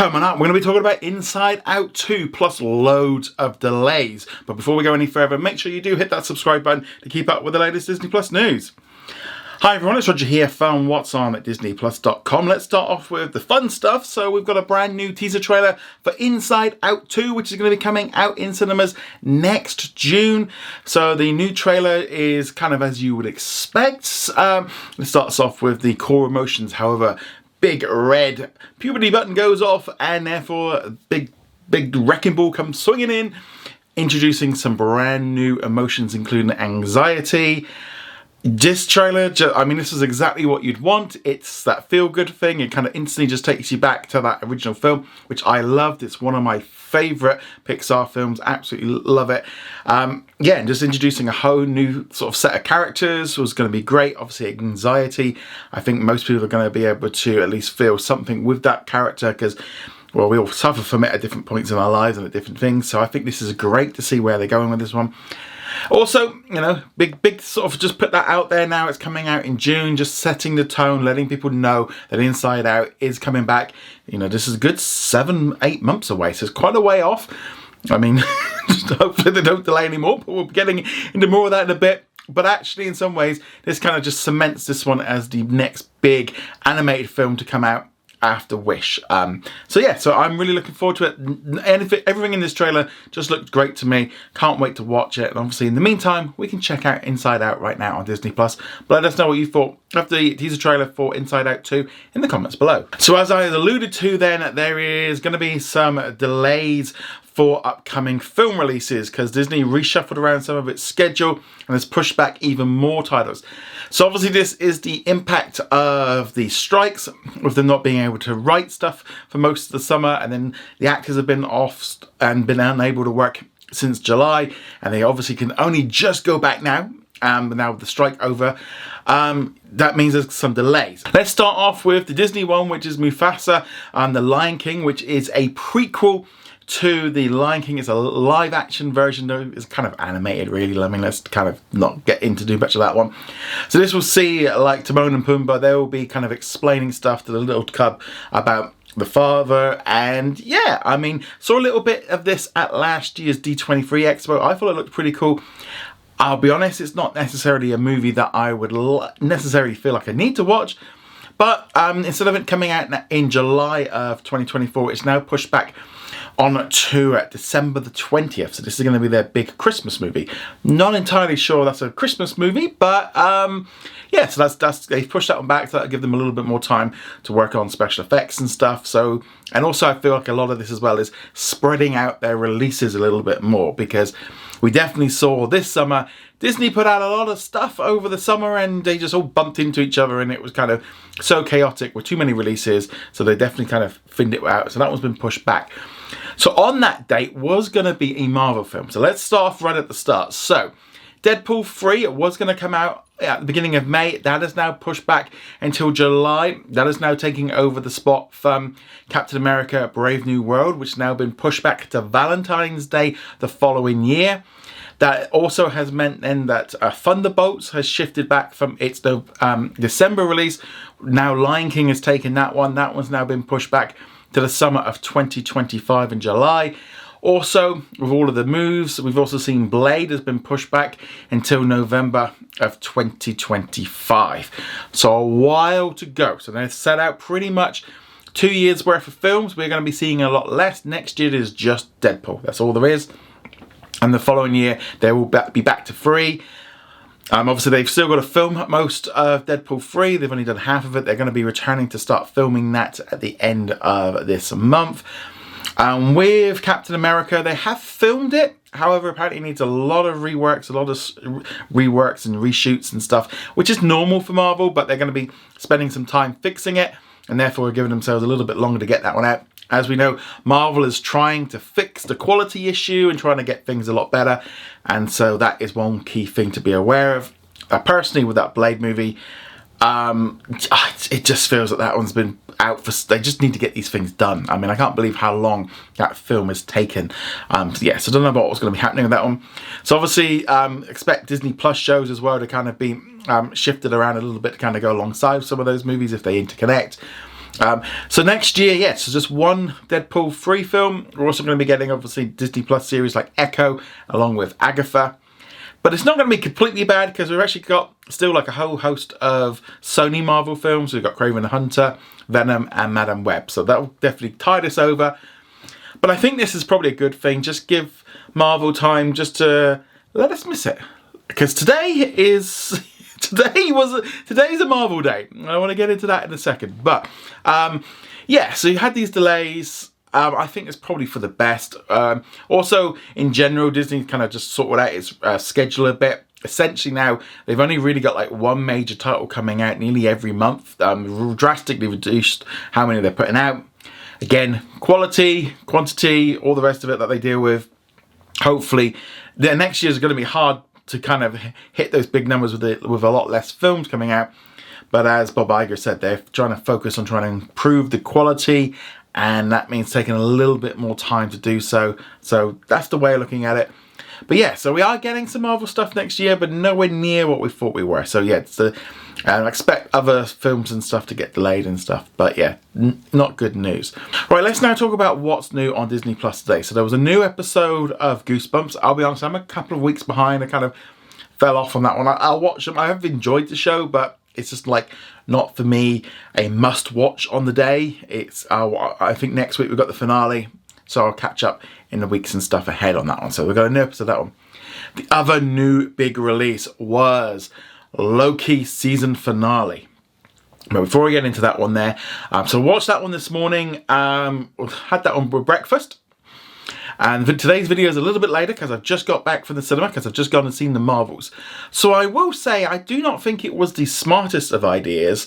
Coming up, we're going to be talking about Inside Out 2 plus loads of delays. But before we go any further, make sure you do hit that subscribe button to keep up with the latest Disney Plus news. Hi everyone, it's Roger here from What's On at DisneyPlus.com. Let's start off with the fun stuff. So we've got a brand new teaser trailer for Inside Out 2, which is going to be coming out in cinemas next June. So the new trailer is kind of as you would expect. Um, it starts off with the core emotions, however, big red puberty button goes off and therefore big big wrecking ball comes swinging in introducing some brand new emotions including anxiety this trailer, I mean, this is exactly what you'd want. It's that feel good thing. It kind of instantly just takes you back to that original film, which I loved. It's one of my favorite Pixar films. Absolutely love it. Um, yeah, and just introducing a whole new sort of set of characters was going to be great. Obviously, anxiety. I think most people are going to be able to at least feel something with that character because well, we all suffer from it at different points in our lives and at different things. So I think this is great to see where they're going with this one. Also, you know, big, big sort of just put that out there now. It's coming out in June, just setting the tone, letting people know that Inside Out is coming back. You know, this is a good seven, eight months away, so it's quite a way off. I mean, just hopefully they don't delay anymore, but we'll be getting into more of that in a bit. But actually, in some ways, this kind of just cements this one as the next big animated film to come out after Wish. Um, so yeah, so I'm really looking forward to it. Anything, everything in this trailer just looked great to me. Can't wait to watch it. And obviously, in the meantime, we can check out Inside Out right now on Disney Plus. But let us know what you thought of the teaser trailer for Inside Out 2 in the comments below. So as I alluded to, then there is going to be some delays for upcoming film releases because Disney reshuffled around some of its schedule and has pushed back even more titles. So obviously this is the impact of the strikes with them not being able to write stuff for most of the summer and then the actors have been off and been unable to work since July and they obviously can only just go back now um, now with the strike over, um, that means there's some delays. Let's start off with the Disney one, which is Mufasa and The Lion King, which is a prequel to The Lion King. It's a live action version though. It's kind of animated really. I mean, let's kind of not get into too much of that one. So this will see like Timon and Pumbaa, they will be kind of explaining stuff to the little cub about the father and yeah I mean saw a little bit of this at last year's D23 Expo I thought it looked pretty cool I'll be honest it's not necessarily a movie that I would necessarily feel like I need to watch but um, instead of it coming out in July of 2024 it's now pushed back on to uh, December the 20th. So this is going to be their big Christmas movie. Not entirely sure that's a Christmas movie, but um, yeah, so that's, that's they've pushed that one back. So that'll give them a little bit more time to work on special effects and stuff. So, and also I feel like a lot of this as well is spreading out their releases a little bit more because we definitely saw this summer Disney put out a lot of stuff over the summer and they just all bumped into each other and it was kind of so chaotic with too many releases. So they definitely kind of thinned it out. So that one's been pushed back. So on that date was going to be a Marvel film. So let's start off right at the start. So Deadpool 3 was going to come out at the beginning of May. That is now pushed back until July. That is now taking over the spot from Captain America Brave New World, which has now been pushed back to Valentine's Day the following year. That also has meant then that uh, Thunderbolts has shifted back from its um, December release. Now Lion King has taken that one. That one's now been pushed back to the summer of 2025 in July. Also, with all of the moves, we've also seen Blade has been pushed back until November of 2025. So a while to go. So they've set out pretty much two years worth of films. We're going to be seeing a lot less. Next year is just Deadpool. That's all there is and the following year they will be back to free. Um, obviously, they've still got to film most of Deadpool 3. They've only done half of it. They're going to be returning to start filming that at the end of this month. And with Captain America, they have filmed it. However, apparently it needs a lot of reworks, a lot of reworks and reshoots and stuff, which is normal for Marvel, but they're going to be spending some time fixing it and therefore giving themselves a little bit longer to get that one out. As we know, Marvel is trying to fix the quality issue and trying to get things a lot better. And so that is one key thing to be aware of. Uh, personally, with that Blade movie, um, it just feels that that one's been out for. They just need to get these things done. I mean, I can't believe how long that film has taken. Um, so yeah, so I don't know about what's going to be happening with that one. So obviously, um, expect Disney Plus shows as well to kind of be um, shifted around a little bit to kind of go alongside some of those movies if they interconnect. Um, so next year, yes, so just one Deadpool 3 film. We're also going to be getting, obviously, Disney Plus series like Echo, along with Agatha. But it's not going to be completely bad because we've actually got still like a whole host of Sony Marvel films. We've got Kraven the Hunter, Venom, and Madame Web. So that'll definitely tide us over. But I think this is probably a good thing. Just give Marvel time just to let us miss it. Because today is today was today's a Marvel day. I want to get into that in a second. But um, yeah, so you had these delays. Um, I think it's probably for the best. Um, also, in general, Disney kind of just sorted out its uh, schedule a bit. Essentially, now they've only really got like one major title coming out nearly every month. Um, drastically reduced how many they're putting out. Again, quality, quantity, all the rest of it that they deal with. Hopefully, the next year is going to be hard to kind of hit those big numbers with it, with a lot less films coming out. But as Bob Iger said, they're trying to focus on trying to improve the quality and that means taking a little bit more time to do so. So that's the way of looking at it. But yeah, so we are getting some Marvel stuff next year, but nowhere near what we thought we were. So yeah, it's uh, I expect other films and stuff to get delayed and stuff. But yeah, not good news. Right, let's now talk about what's new on Disney Plus today. So there was a new episode of Goosebumps. I'll be honest, I'm a couple of weeks behind. I kind of fell off on that one. I, will watch them. I have enjoyed the show, but it's just like not for me a must watch on the day. It's uh, I think next week we've got the finale, so I'll catch up in the weeks and stuff ahead on that one. So we've got a new episode of that one. The other new big release was Loki season finale. But before we get into that one there, um, so watched that one this morning. Um, had that on breakfast. And today's video is a little bit later because I've just got back from the cinema because I've just gone and seen the Marvels. So I will say I do not think it was the smartest of ideas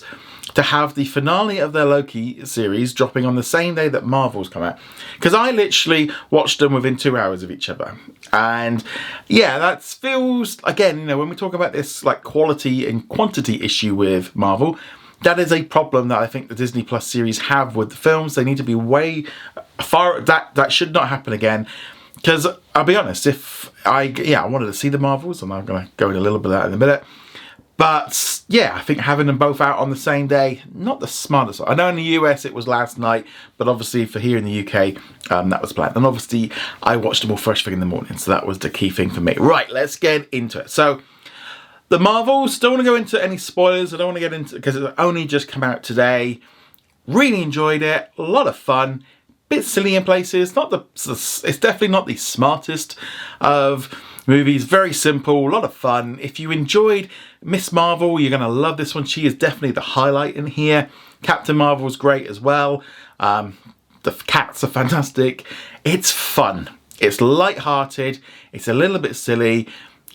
to have the finale of their Loki series dropping on the same day that Marvels come out. Because I literally watched them within two hours of each other. And yeah, that feels, again, you know, when we talk about this like quality and quantity issue with Marvel, that is a problem that I think the Disney Plus series have with the films. They need to be way far that that should not happen again. Because I'll be honest, if I yeah I wanted to see the Marvels, and I'm going to go into a little bit of that in a minute. But yeah, I think having them both out on the same day, not the smartest. I know in the US it was last night, but obviously for here in the UK, um, that was planned. And obviously I watched them all first thing in the morning, so that was the key thing for me. Right, let's get into it. So the Marvels, don't want to go into any spoilers. I don't want to get into because it only just come out today. Really enjoyed it. A lot of fun. Bit silly in places. Not the. It's definitely not the smartest of movies. Very simple. A lot of fun. If you enjoyed Ms. Marvel, you're gonna love this one. She is definitely the highlight in here. Captain Marvel's great as well. Um, the cats are fantastic. It's fun. It's light-hearted. It's a little bit silly.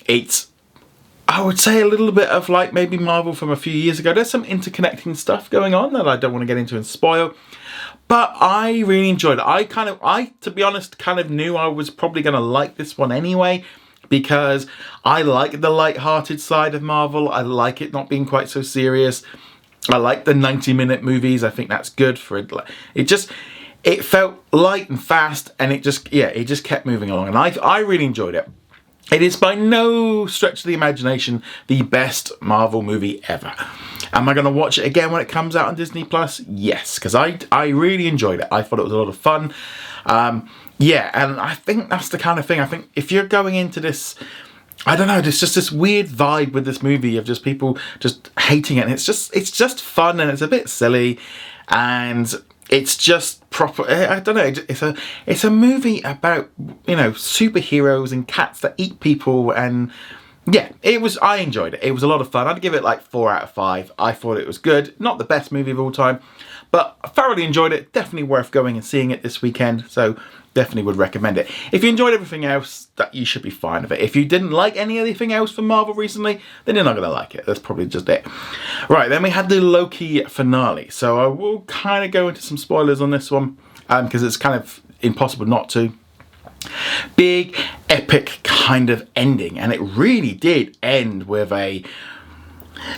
It's I would say a little bit of like maybe Marvel from a few years ago. There's some interconnecting stuff going on that I don't want to get into and spoil. But I really enjoyed it. I kind of, I, to be honest, kind of knew I was probably going to like this one anyway because I like the light-hearted side of Marvel. I like it not being quite so serious. I like the 90 minute movies. I think that's good for it. It just, it felt light and fast and it just, yeah, it just kept moving along. And I, I really enjoyed it. It is by no stretch of the imagination the best Marvel movie ever. Am I going to watch it again when it comes out on Disney Plus? Yes, because I, I really enjoyed it. I thought it was a lot of fun. Um, yeah, and I think that's the kind of thing. I think if you're going into this, I don't know, there's just this weird vibe with this movie of just people just hating it. And it's just it's just fun and it's a bit silly, and it's just proper. Eh, I don't know. It's a it's a movie about you know superheroes and cats that eat people and yeah, it was. I enjoyed it. It was a lot of fun. I'd give it like four out of five. I thought it was good. Not the best movie of all time, but I thoroughly enjoyed it. Definitely worth going and seeing it this weekend. So definitely would recommend it. If you enjoyed everything else, that you should be fine with it. If you didn't like any anything else from Marvel recently, then you're not going to like it. That's probably just it. Right, then we had the Loki finale. So I will kind of go into some spoilers on this one because um, it's kind of impossible not to. Big, epic kind of ending. And it really did end with a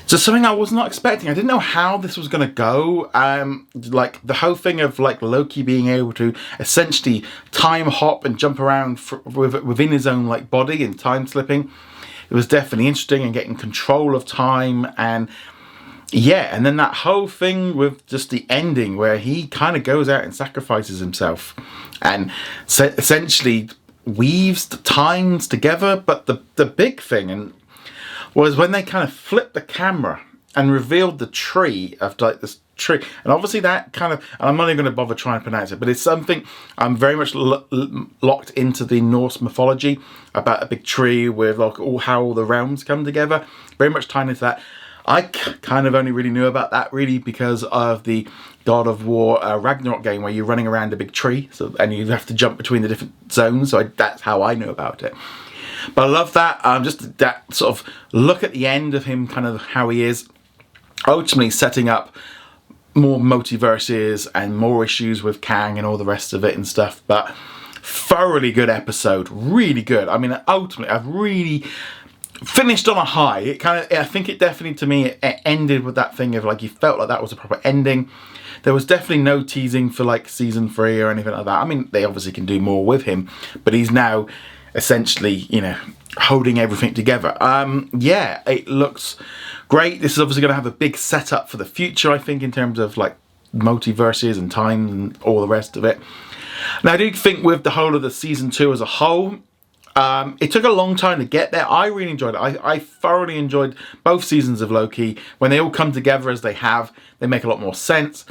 just something I was not expecting. I didn't know how this was going to go. Um, like the whole thing of like Loki being able to essentially time hop and jump around for, within his own like body and time slipping. It was definitely interesting and getting control of time and yeah, and then that whole thing with just the ending where he kind of goes out and sacrifices himself and se- essentially weaves the times together. But the, the big thing and was when they kind of flipped the camera and revealed the tree of like this tree. And obviously that kind of, and I'm not even going to bother trying to pronounce it, but it's something I'm very much lo- locked into the Norse mythology about a big tree with like all how all the realms come together. Very much tied into that. I kind of only really knew about that really because of the God of War uh, Ragnarok game where you're running around a big tree, so and you have to jump between the different zones. So I, that's how I knew about it. But I love that. Um, just that sort of look at the end of him, kind of how he is, ultimately setting up more multiverses and more issues with Kang and all the rest of it and stuff. But thoroughly good episode, really good. I mean, ultimately, I've really finished on a high. It kind of, I think it definitely to me it ended with that thing of like you felt like that was a proper ending. There was definitely no teasing for like season three or anything like that. I mean, they obviously can do more with him, but he's now essentially, you know, holding everything together. Um, yeah, it looks great. This is obviously going to have a big setup for the future, I think, in terms of like multiverses and time and all the rest of it. Now, I do think with the whole of the season two as a whole, um, it took a long time to get there. I really enjoyed it. I, I thoroughly enjoyed both seasons of Loki. When they all come together as they have, they make a lot more sense.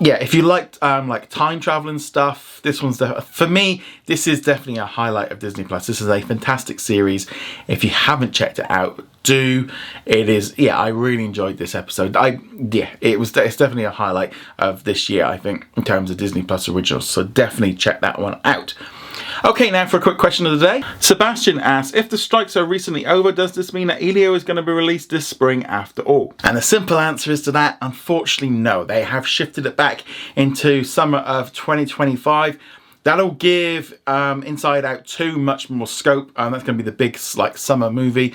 Yeah, if you liked um, like time traveling stuff, this one's the, for me. This is definitely a highlight of Disney Plus. This is a fantastic series. If you haven't checked it out, do. It is yeah, I really enjoyed this episode. I yeah, it was it's definitely a highlight of this year. I think in terms of Disney Plus originals. So definitely check that one out. Okay, now for a quick question of the day. Sebastian asks, if the strikes are recently over, does this mean that Elio is going to be released this spring after all? And the simple answer is to that, unfortunately, no. They have shifted it back into summer of 2025. That'll give um, Inside Out 2 much more scope, and that's going to be the big like summer movie.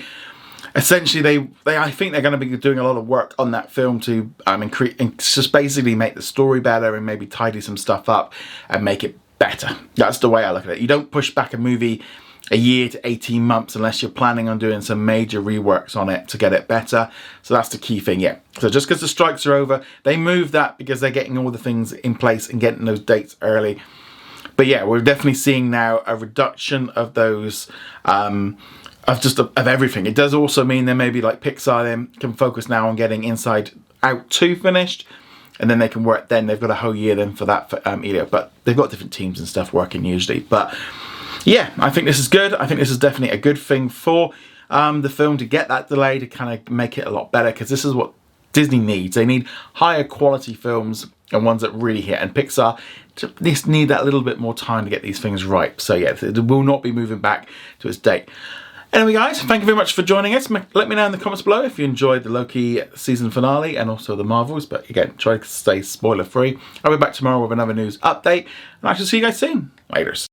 Essentially, they, they I think they're going to be doing a lot of work on that film to um, increase, just basically make the story better and maybe tidy some stuff up and make it better. That's the way I look at it. You don't push back a movie a year to 18 months unless you're planning on doing some major reworks on it to get it better. So that's the key thing, yeah. So just because the strikes are over, they move that because they're getting all the things in place and getting those dates early. But yeah, we're definitely seeing now a reduction of those, um, of just of, everything. It does also mean that maybe like Pixar then can focus now on getting Inside Out 2 finished and then they can work. Then they've got a whole year then for that for um, Elio, but they've got different teams and stuff working usually. But yeah, I think this is good. I think this is definitely a good thing for um, the film to get that delay to kind of make it a lot better because this is what Disney needs. They need higher quality films and ones that really hit. And Pixar just need that little bit more time to get these things right. So yeah, it will not be moving back to its date. Anyway, guys, thank you very much for joining us. Let me know in the comments below if you enjoyed the Loki season finale and also the Marvels. But again, try to stay spoiler free. I'll be back tomorrow with another news update, and I shall see you guys soon. Laters.